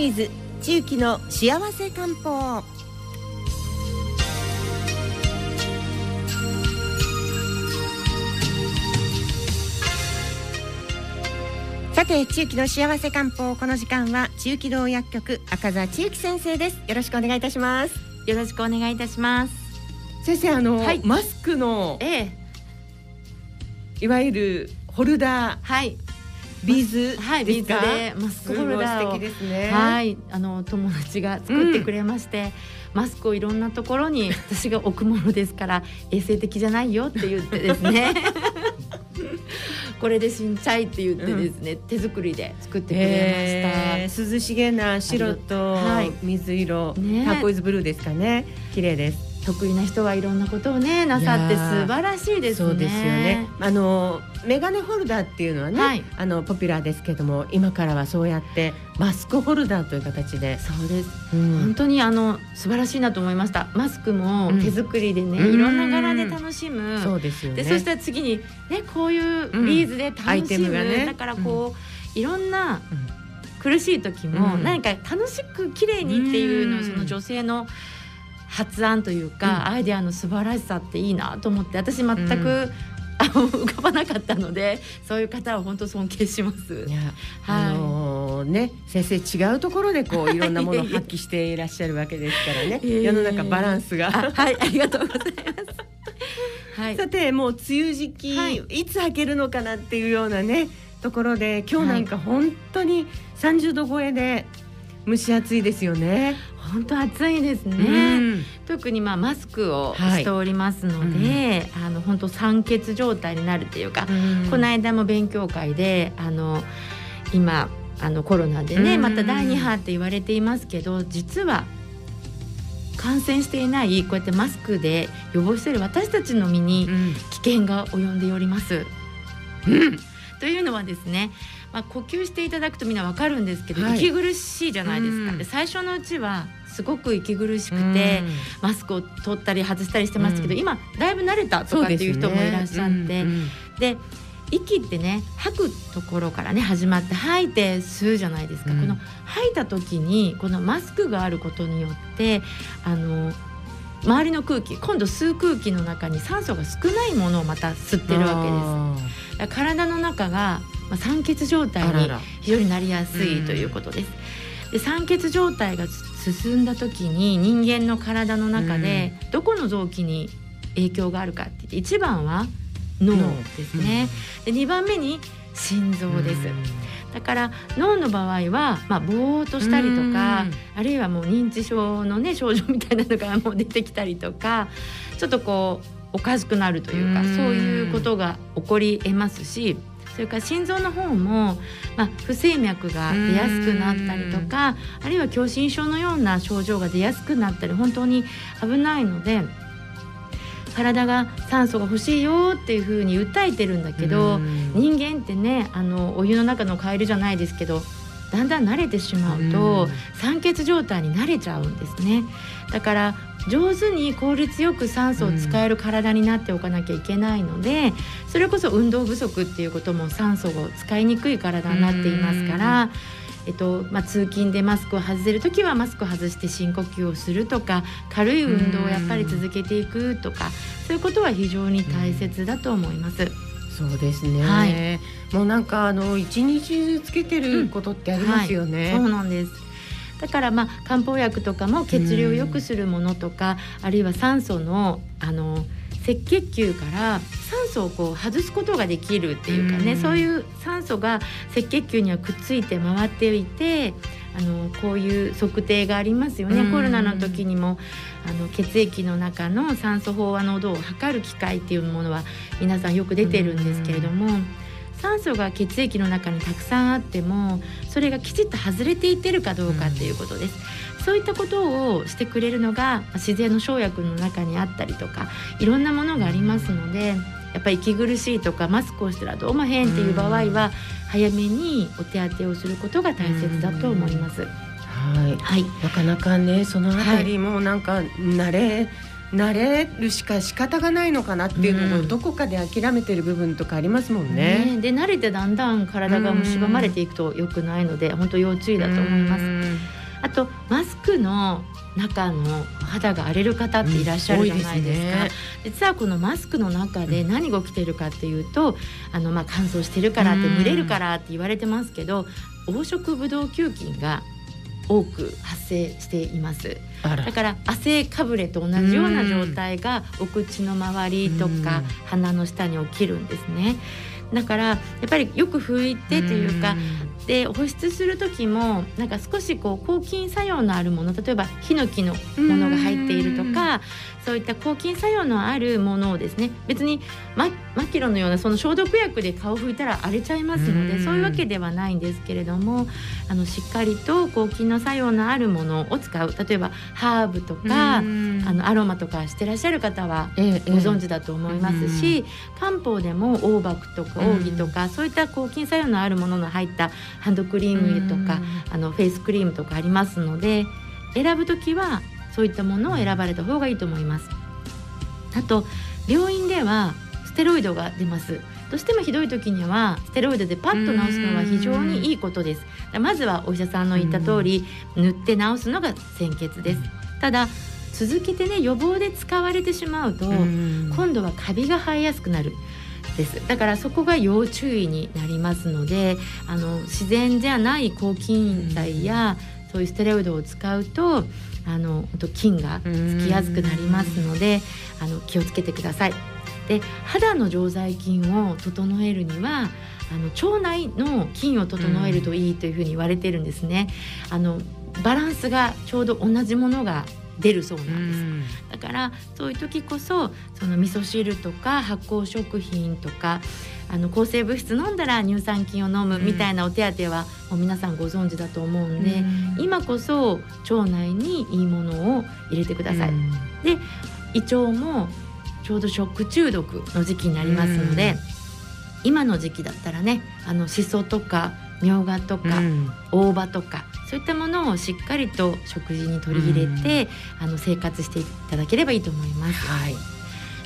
イズ地域の幸せ漢方。さて地域の幸せ漢方この時間は地域道薬局赤座千幸先生です。よろしくお願いいたします。よろしくお願いいたします。先生あの、はい。マスクのええ。いわゆるホルダー。はいビーズはいビーズでマスクホルダーをすごい素敵ですね。はいあの友達が作ってくれまして、マスクをいろんなところに私が置くものですから衛生的じゃないよって言ってですね。これでしんしゃいって言ってですね、手作りで作ってくれえー涼しげな白とはい。水色、ね。ターコイズブルーですかね。綺麗です。ました得意な人はいろんなことをねなさって素晴らしいですね。そうですよね。あのメガネホルダーっていうのはね、はい。あのポピュラーですけども今からはそうやってマスクホルダーという形で、そうです。うん。本当にあの素晴らしいなと思いました。マスクも手作りでね、うん。いろんな柄で楽しむ、そうですよね。でそしたら次にねこういうビーズで楽しむ、ね。だからこう、いろんな苦しい時もうん。何か楽しく綺麗にっていうのをうん。その女性の発案というか、アイデアの素晴らしさっていいなと思って私全く、うん。あの浮かばなかったのでそういう方は本当尊敬します。い。や、はい。あのね先生違うところでこう い。ろんなものを発揮していらっしゃるわけですからね。世の中バランスが。あはい。ありがとうございます。はい。さてもう梅雨時期、はい。い、つ履けるのかなっていうようなねところで今日なんか本当に30度超えで蒸し暑いですよね。本当暑いですね。うん。特にまあマスクをはい。しておりますので、あの本当酸欠状態になるっていうか、この間も勉強会であの今あのコロナでね、うん。また第2波って言われていますけど実は感染していないこうやってマスクで予防している私たちの身にうん。危険が及んでおります。うん。というのはですね、まあ、呼吸していただくとみんなわかるんですけど、はい。息苦しいじゃないですか。最初のうちはすごく息苦しくて、マスクを取ったり外したりしてましたけど、うん。今だいぶ慣れたとかっていう人もいらっしゃって、で息ってね吐くところからね始まって吐いて吸うじゃないですか、うん。この吐いた時にこのマスクがあることによってあの周りの空気今度吸う空気の中に酸素が少ないものをまた吸ってるわけです。体の中が、まあ、酸欠状態に非常になりやすいということです。で酸欠状態が進んだ時に人間の体の中でどこの臓器に影響があるかって言って一番は脳ですね。で2番目に心臓です。だから脳の場合は、まあ、ぼーっとしたりとか、あるいはもう認知症のね症状みたいなのが もう出てきたりとかちょっとこうおかしくなるというかうん。そういうことが起こりえますしそれから心臓の方も、まあ、不整脈が出やすくなったりとかあるいは狭心症のような症状が出やすくなったり本当に危ないので体が酸素が欲しいよっていうふうに訴えてるんだけど、人間ってねあのお湯の中のカエルじゃないですけどだんだん慣れてしまうと、酸欠状態に慣れちゃうんですね。だから上手に効率よく酸素を使える体になっておかなきゃいけないので、それこそ運動不足っていうことも酸素を使いにくい体になっていますから、えっとまあ、通勤でマスクを外せる時はマスクを外して深呼吸をするとか軽い運動をやっぱり続けていくとかそういうことは非常に大切だと思います。そうですね、はい。もうなんかあの一日中つけてることってありますよね、そうなんです。だからまあ漢方薬とかも血流を良くするものとか、あるいは酸素のあの赤血球から酸素をこう外すことができるっていうかね、うんそういう酸素が赤血球にはくっついて回っていてあのこういう測定がありますよね、うんコロナの時にもあの血液の中の酸素飽和濃度を測る機械っていうものは皆さんよく出てるんですけれども。酸素が血液の中にたくさんあってもそれがきちっと外れていってるかどうかっていうことです、そういったことをしてくれるのが自然の生薬の中にあったりとかいろんなものがありますのでやっぱり息苦しいとかマスクをしたらどうも変っていう場合は早めにお手当てをすることが大切だと思います。はい。はい、なかなかねそのあたりもなんか慣れ慣れるしか仕方がないのかなっていうのをどこかで諦めてる部分とかありますもんね。ねで慣れてだんだん体が蝕まれていくと良くないので本当要注意だと思います。あとマスクの中の肌が荒れる方っていらっしゃるじゃないですか、うん。すね、実はこのマスクの中で何が起きてるかっていうと、あのまあ乾燥してるからって蒸れるからって言われてますけど黄色ブドウ球菌が多く発生しています。だから汗かぶれと同じような状態がお口の周りとか鼻の下に起きるんですね。だからやっぱりよく拭いてというかで保湿する時もなんか少しこう抗菌作用のあるもの例えばヒノキのものが入っているとかそういった抗菌作用のあるものをですね別にママキロのようなその消毒薬で顔拭いたら荒れちゃいますのでそういうわけではないんですけれどもあのしっかりと抗菌の作用のあるものを使う。例えばハーブとかあのアロマとかしてらっしゃる方はご存知だと思いますし、漢方でも黄麦とか奥義とかそういった抗菌作用のあるものの入ったハンドクリームとかあのフェイスクリームとかありますので選ぶ時はそういったものを選ばれた方がいいと思います。あと病院ではステロイドが出ます。どうしてもひどい時にはステロイドでパッと治すのは非常にいいことです。まずはお医者さんの言った通り塗って治すのが先決です。ただ続けてね予防で使われてしまうと今度はカビが生えやすくなるですだからそこが要注意になりますのであの自然じゃない抗菌剤やそういうステロイドを使うとあの菌がつきやすくなりますのであの気をつけてください。で肌の常在菌を整えるにはあの腸内の菌を整えるといいというふうに言われてるんですね。あのバランスがちょうど同じものが出るそうなんです。だからそういう時こそその味噌汁とか発酵食品とかあの抗生物質飲んだら乳酸菌を飲むみたいなお手当はもう皆さんご存知だと思うんで、うん、今こそ腸内にいいものを入れてください。うん、で胃腸もちょうど食中毒の時期になりますので、うん、今の時期だったらねあのしそとかみょうがとか、大葉とかそういったものをしっかりと食事に取り入れて、あの生活していただければいいと思います。はい。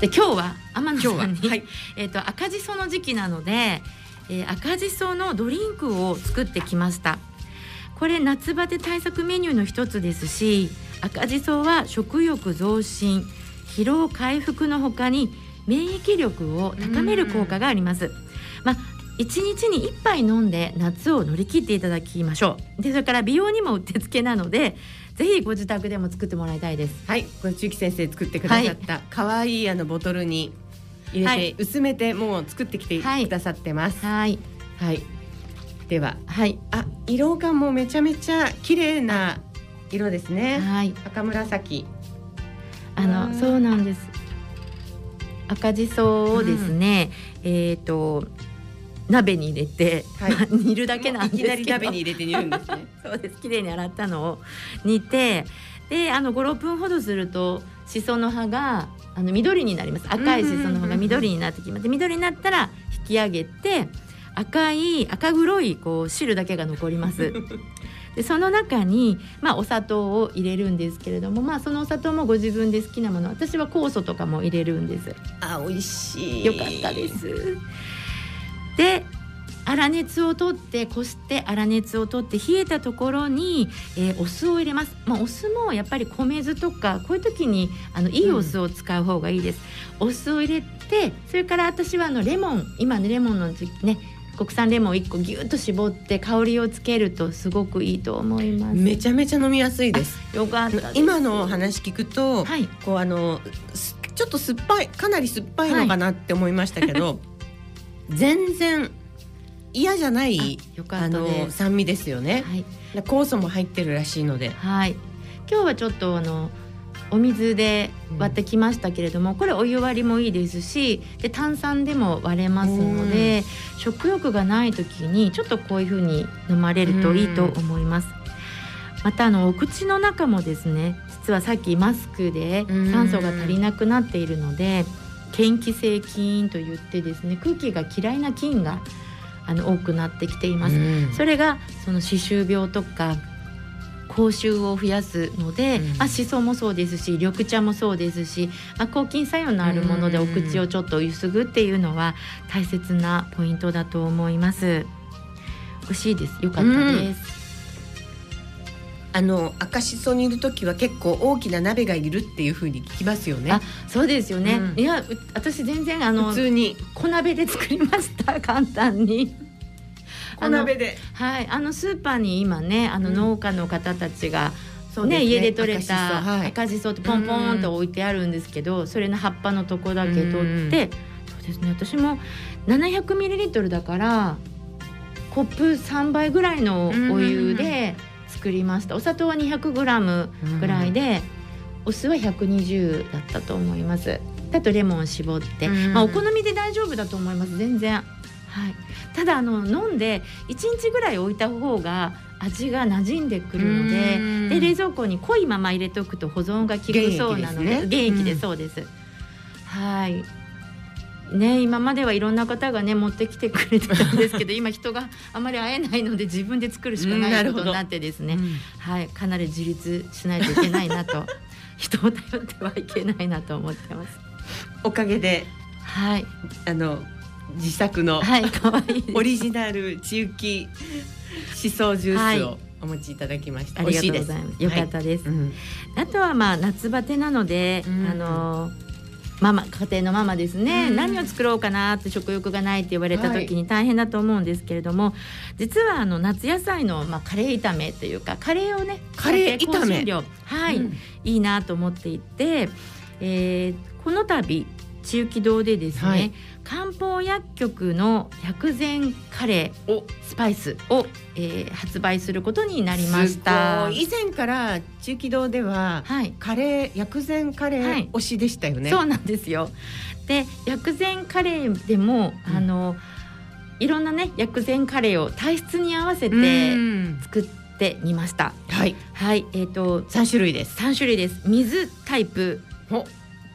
で今日は天野さんに、は？い、えっ、と赤じその時期なので、えー、赤じそのドリンクを作ってきました。これ夏バテ対策メニューの一つですし赤じそは食欲増進疲労回復のほかに免疫力を高める効果があります。まあ1日に1杯飲んで夏を乗り切っていただきましょう。でそれから美容にもうってつけなのでぜひご自宅でも作ってもらいたいです。はいこれ中木先生作ってくださった可愛、はい、いあのボトルに入れて、はい、薄めてもう作ってきてくださってます。はい。はい、では。はい。あ色がもうめちゃめちゃ綺麗な色ですね。はい。赤紫。あのそうなんです。赤じそをですね、うん、えっ、ー、と鍋に入れて、はい、煮るだけなんですけど。いきなり鍋に入れて煮るんですね。そうです。綺麗に洗ったのを煮てであの56分ほどするとしその葉があの緑になります。赤いしその葉が緑になってきます。緑になったら引き上げて赤い赤黒いこう汁だけが残ります。でその中に、まあ、お砂糖を入れるんですけれども、まあ、そのお砂糖もご自分で好きなもの。私は酵素とかも入れるんです。あ美味しい。よかったですで粗熱を取ってこして粗熱を取って冷えたところに、えー、お酢を入れます、まあ、お酢もやっぱり米酢とかこういう時にあのいいお酢を使う方がいいです、うん、お酢を入れてそれから私はあのレモン今ねレモンの時期ね国産レモンを1個ぎゅっと絞って香りをつけるとすごくいいと思います。めちゃめちゃ飲みやすいです。よかった今の話聞くと、はい、こうあのちょっと酸っぱいかなり酸っぱいのかなって思いましたけど、はい、全然嫌じゃないあの酸味ですよね、はい、酵素も入ってるらしいので。はい。今日はちょっとあのお水で割ってきましたけれども、うん、これお湯割りもいいですしで炭酸でも割れますので、食欲がない時にちょっとこういうふうに飲まれるといいと思います。またあのお口の中もですね実はさっきマスクで酸素が足りなくなっているので嫌気性菌といってですね空気が嫌いな菌があの多くなってきています。それがその歯周病とか口臭を増やすので、うん、まあ、しそもそうですし緑茶もそうですし、まあ、抗菌作用のあるものでお口をちょっとゆすぐっていうのは大切なポイントだと思います。美味しいです。よかったです。あの赤しそにいる時は結構大きな鍋がいるっていうふうに聞きますよね。そうですよね。うん、いや私全然あの普通に小鍋で作りました 簡単に。小鍋で。はい、あのスーパーに今ねあの農家の方たちが、うん、ね、ね、家で採れた赤しそってポンポンと置いてあるんですけど、それの葉っぱのとこだけ取って、そうですね私も700ミリリットルだからコップ3倍ぐらいのお湯で。作りました。お砂糖は 200g ぐらいで、うん、お酢は120だったと思います。あとレモンを絞って、うん、まあ、お好みで大丈夫だと思います。全然。はい。ただあの飲んで1日ぐらい置いた方が味が馴染んでくるのでで冷蔵庫に濃いまま入れておくと保存が効くそうなので現役でそうです、はいね今まではいろんな方がね持ってきてくれてたんですけど 今人があまり会えないので自分で作るしかないことになってですね、うん、はいかなり自立しないといけないなと。人を頼ってはいけないなと思ってます。おかげで、はい、あの自作の、はい、可愛いオリジナルちゆきしそジュースを、お持ちいただきました。ありがとうございます。よかったです。はい。うん、あとはまあ夏バテなので、うん、あのママ家庭のママですね、うん、何を作ろうかなって食欲がないって言われた時に大変だと思うんですけれども、はい、実はあの夏野菜の、まあ、カレー炒めというかカレーをねカレー炒め。はい、うん、いいなと思っていて、えー、この度中期堂でですね、はい、漢方薬局の薬膳カレースパイスを、えー、発売することになりました。以前から中期堂では、はい、カレー薬膳カレー推しでしたよね、はい、そうなんですよ。で薬膳カレーでも、うん、あのいろんなね薬膳カレーを体質に合わせて作ってみました、はい、はい、えっ、ー、と三種類です。三種類です。水タイプ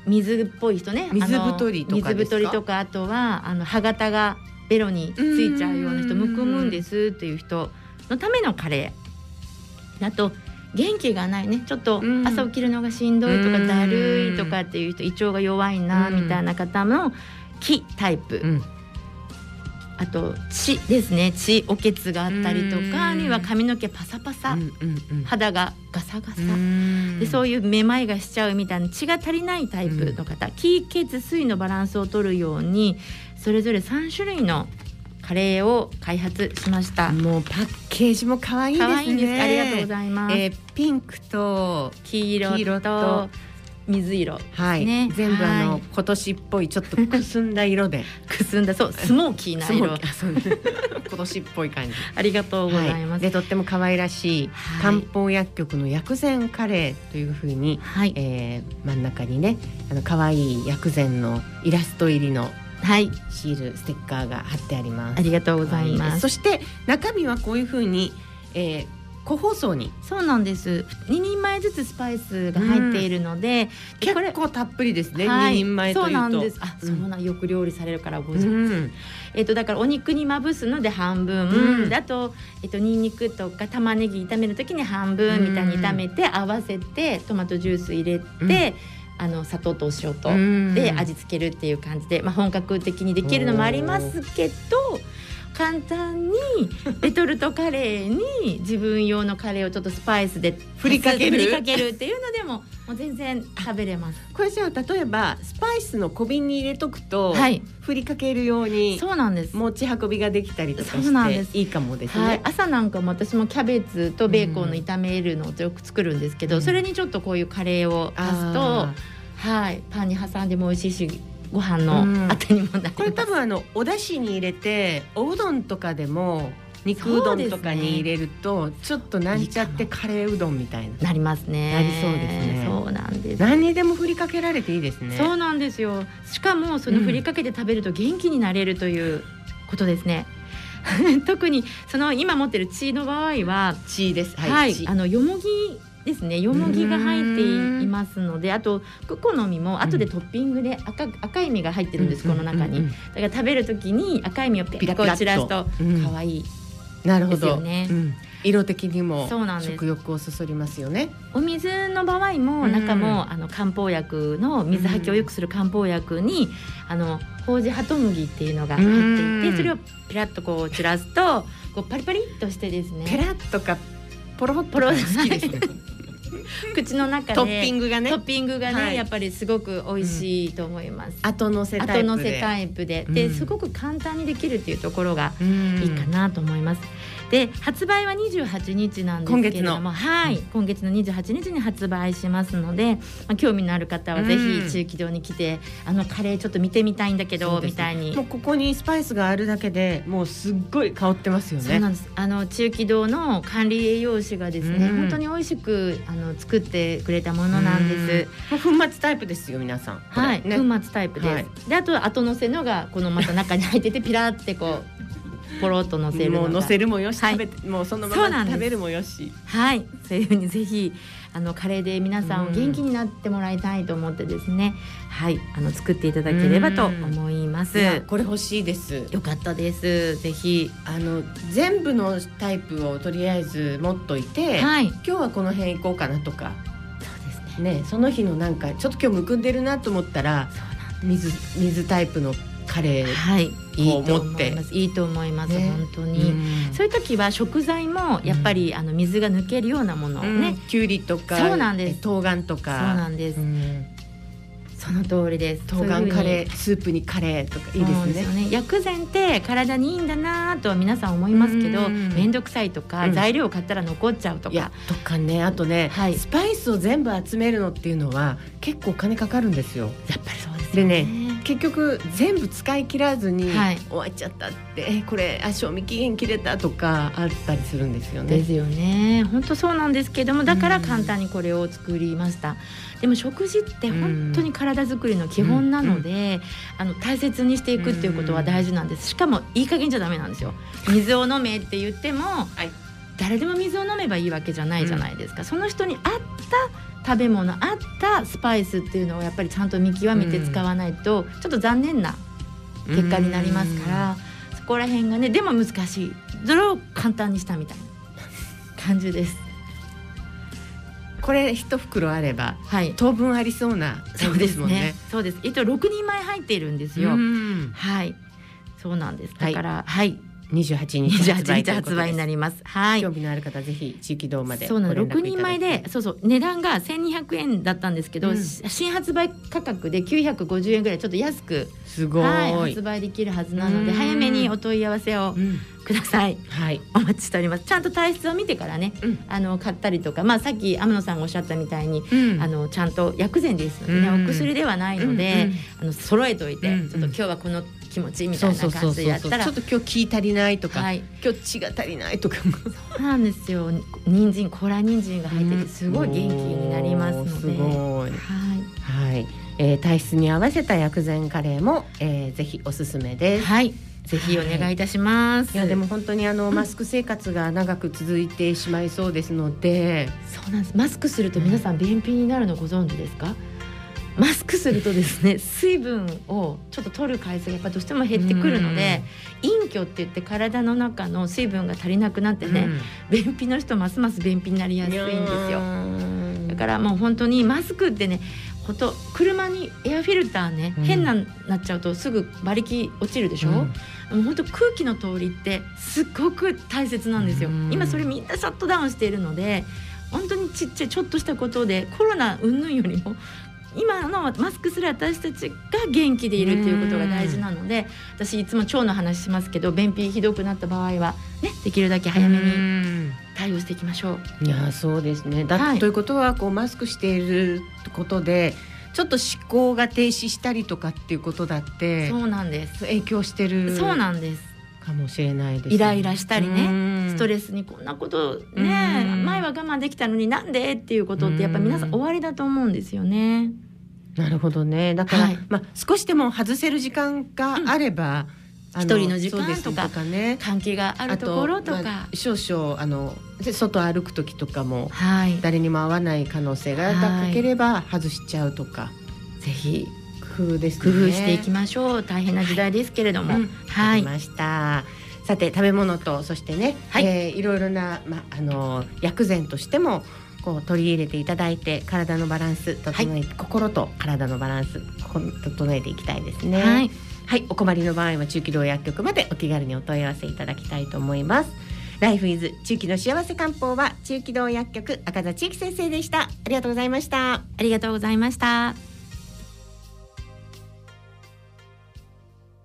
水っぽい人ね。水太りとか水太りとかあとはあの歯型がベロについちゃうような人むくむんですっていう人のためのカレー。あと元気がないね。ちょっと朝起きるのがしんどいとかだるいとかっていう人胃腸が弱いなみたいな方の気タイプ、うんあと血ですね。血おけつがあったりとかには髪の毛パサパサ、うんうんうん、肌がガサガサ。でそういうめまいがしちゃうみたいな血が足りないタイプの方、うん、気血水のバランスを取るようにそれぞれ3種類のカレーを開発しました。もうパッケージも可愛いですね。ありがとうございます、えー、ピンクと黄色と水色、はい、全部あの、はい、今年っぽいちょっとくすんだ色で。くすんだ。そうスモーキーな色。今年っぽい感じ。ありがとうございます、はい、でとっても可愛らしい、漢方薬局の薬膳カレーというふうに、はい、えー、真ん中にねあの可愛い薬膳のイラスト入りのはい、シールステッカーが貼ってあります。ありがとうございます。そして中身はこういうふうに、えー、個包装に。そうなんです。2人前ずつスパイスが入っているので、うん、結構たっぷりですね、はい、2人前というと。そうなんです。あ、うん、そうなよく料理されるからご存知、うん、えっ、とだからお肉にまぶすので半分、うん、あとえっ、とニンニクとか玉ねぎ炒める時に半分みたいに炒めて合わせてトマトジュース入れて、あの砂糖とお塩と。で味付けるっていう感じで、まあ、本格的にできるのもありますけど簡単にレトルトカレーに自分用のカレーをちょっとスパイスで振りかける。っていうのでももう全然食べれます。これじゃあ例えばスパイスの小瓶に入れとくと、はい、振りかけるようにそうなんです。持ち運びができたりとかしていいかもですね、はい、朝なんかも私もキャベツとベーコンの炒めるのをよく作るんですけど、うん、それにちょっとこういうカレーを足すとはい。パンに挟んでも美味しいしご飯のあてにもなります、うん、これ多分あのお出汁に入れておうどんとかでも肉うどんとかに入れると、ね、ちょっとなんちゃってカレーうどんみたいな。なりますね。なりそうですね。そうなんです。何にでも振りかけられていいですね。そうなんですよ。しかもその振りかけて食べると元気になれるということですね、特にその今持ってる血の場合は血です。はい、はい、あのよもぎですね。よもぎが入っていますのであとクコの実も後でトッピングで赤,、赤い実が入ってるんです、この中に。だから食べる時に赤い実をピッと。散らすと可愛いなるほど。ね、うん、色的にも食欲をそそりますよね。お水の場合も中も、うん、あの漢方薬の水はきを良くする漢方薬に、あの麹ハトムギっていうのが入っていてそれをピラッとこう散らすとこうパリパリっとしてですね。ペラッとかポロポロ好きですね 口の中でトッピングがね。トッピングがね、はい、やっぱりすごく美味しいと思います、うん、後乗せタイプで。後乗せタイプで、ですごく簡単にできるっていうところがいいかなと思います、で発売は28日なんですけれどもはい、今月の28日に発売しますので、まあ、興味のある方はぜひ中期堂に来て、あのカレーちょっと見てみたいんだけど、みたいに。もうここにスパイスがあるだけでもうすっごい香ってますよね。そうなんです。あの中期堂の管理栄養士がですね、本当に美味しくあの作ってくれたものなんです、粉末タイプですよ皆さん。はい、ね、粉末タイプです、はい、であと後乗せのがこのまた中に入っててピラってこうポロッと乗せるもう乗せるもよし、はい、食べてもうそのまま食べるもよし。はい。そういうふうにぜひあのカレーで皆さんを元気になってもらいたいと思ってですね、はい。あの作っていただければと思いますこれ欲しいです。よかったです。ぜひあの全部のタイプをとりあえず持っといて、はい、今日はこの辺行こうかなとか。そうですね。ねその日のなんかちょっと今日むくんでるなと思ったら水水タイプのカレーはい。いいと思います。いいと思います、ね、本当に、そういう時は食材もやっぱり、あの水が抜けるようなものをね、きゅうりとかそうなんです。冬瓜とか。そうなんです、その通りです。冬瓜カレー、スープにカレーとかいいですね。ですね。薬膳って体にいいんだなとは皆さん思いますけど、面倒くさいとか、材料を買ったら残っちゃうとか。とかね、あとね、はい、スパイスを全部集めるのっていうのは結構お金かかるんですよ。やっぱりそうですね。でね。結局全部使い切らずに終わっちゃったって、はい、これあ賞味期限切れたとかあったりするんですよね。ですよね。本当そうなんですけどもだから簡単にこれを作りました。でも食事って本当に体づくりの基本なので、あの大切にしていくっていうことは大事なんです。しかもいい加減じゃダメなんですよ。水を飲めって言っても、はい、誰でも水を飲めばいいわけじゃないじゃないですか、うん、その人に合った食べ物合ったスパイスっていうのをやっぱりちゃんと見極めて使わないと、ちょっと残念な結果になりますから、うん、そこら辺がねでも難しいそれを簡単にしたみたいな 感じです。これ一袋あれば、はい、当分ありそうな、ね、そうですね。そうです。一応六人前入っているんですよ。はい。そうなんです。だから、はい、はい28日発売日発売になります。はい。興味のある方ぜひ地域堂までそうなの。6人前で、そうそう値段が1200円だったんですけど、うん、新発売価格で950円ぐらいちょっと安くすごい、はい、発売できるはずなので早めにお問い合わせをください。はい。お待ちしております。ちゃんと体質を見てからね、うん、あの買ったりとか、まあさっき天野さんがおっしゃったみたいに、うん、あのちゃんと薬膳ですのでね、お薬ではないので、あの揃えておいて、ちょっと今日はこの気持ちみたいな感じでやったら。ちょっと今日気足りないとか、はい、今日血が足りないとか。そうなんですよ。人参コーラ人参が入っててすごい元気になりますので、すごい。はい、はいえー、体質に合わせた薬膳カレーも、えー、ぜひおすすめです。はい。ぜひお願いいたします。はい、いやでも本当にあの、マスク生活が長く続いてしまいそうですので、そうなんです。マスクすると皆さん便秘になるのご存知ですか？マスクするとですね水分をちょっと取る回数がやっぱどうしても減ってくるので陰虚って言って体の中の水分が足りなくなってね、便秘の人ますます便秘になりやすいんですよ。だからもう本当にマスクってねほと車にエアフィルターね、うん、変ななっちゃうとすぐ馬力落ちるでしょ、うん、もう本当空気の通りってすっごく大切なんですよ、うん、今それみんなシャットダウンしているので本当にちっちゃいちょっとしたことでコロナ云々よりも今のマスクする私たちが元気でいるということが大事なので私いつも腸の話しますけど便秘ひどくなった場合はねできるだけ早めに対応していきましょう。いやそうですね。だ、はい、ということはこうマスクしていることでちょっと思考が停止したりとかっていうことだってそうなんです。影響してるそうなんです。かもしれないです、ね、イライラしたりねストレスにこんなことね前は我慢できたのになんでっていうことってやっぱ皆さん。終わりだと思うんですよね。なるほどね。だから、はい、まあ、少しでも外せる時間があれば、うん、一人の時間とかね。関係があるところとか、まあ、少々あの外歩く時とかも、はい、誰にも会わない可能性が高ければ外しちゃうとか、はい、ぜひ工夫です、ね、工夫していきましょう。大変な時代ですけれども、はい、うん、はい、ました。さて食べ物とそしてね、はい。えー、いろいろな、ま、あの薬膳としてもこう取り入れていただいて体のバランス整え、はい、心と体のバランス整えていきたいですね。はい、はい、お困りの場合は中期道薬局までお気軽にお問い合わせいただきたいと思います。ライフイズ中期の幸せ漢方は中期道薬局赤座地域先生でした。ありがとうございました。ありがとうございました。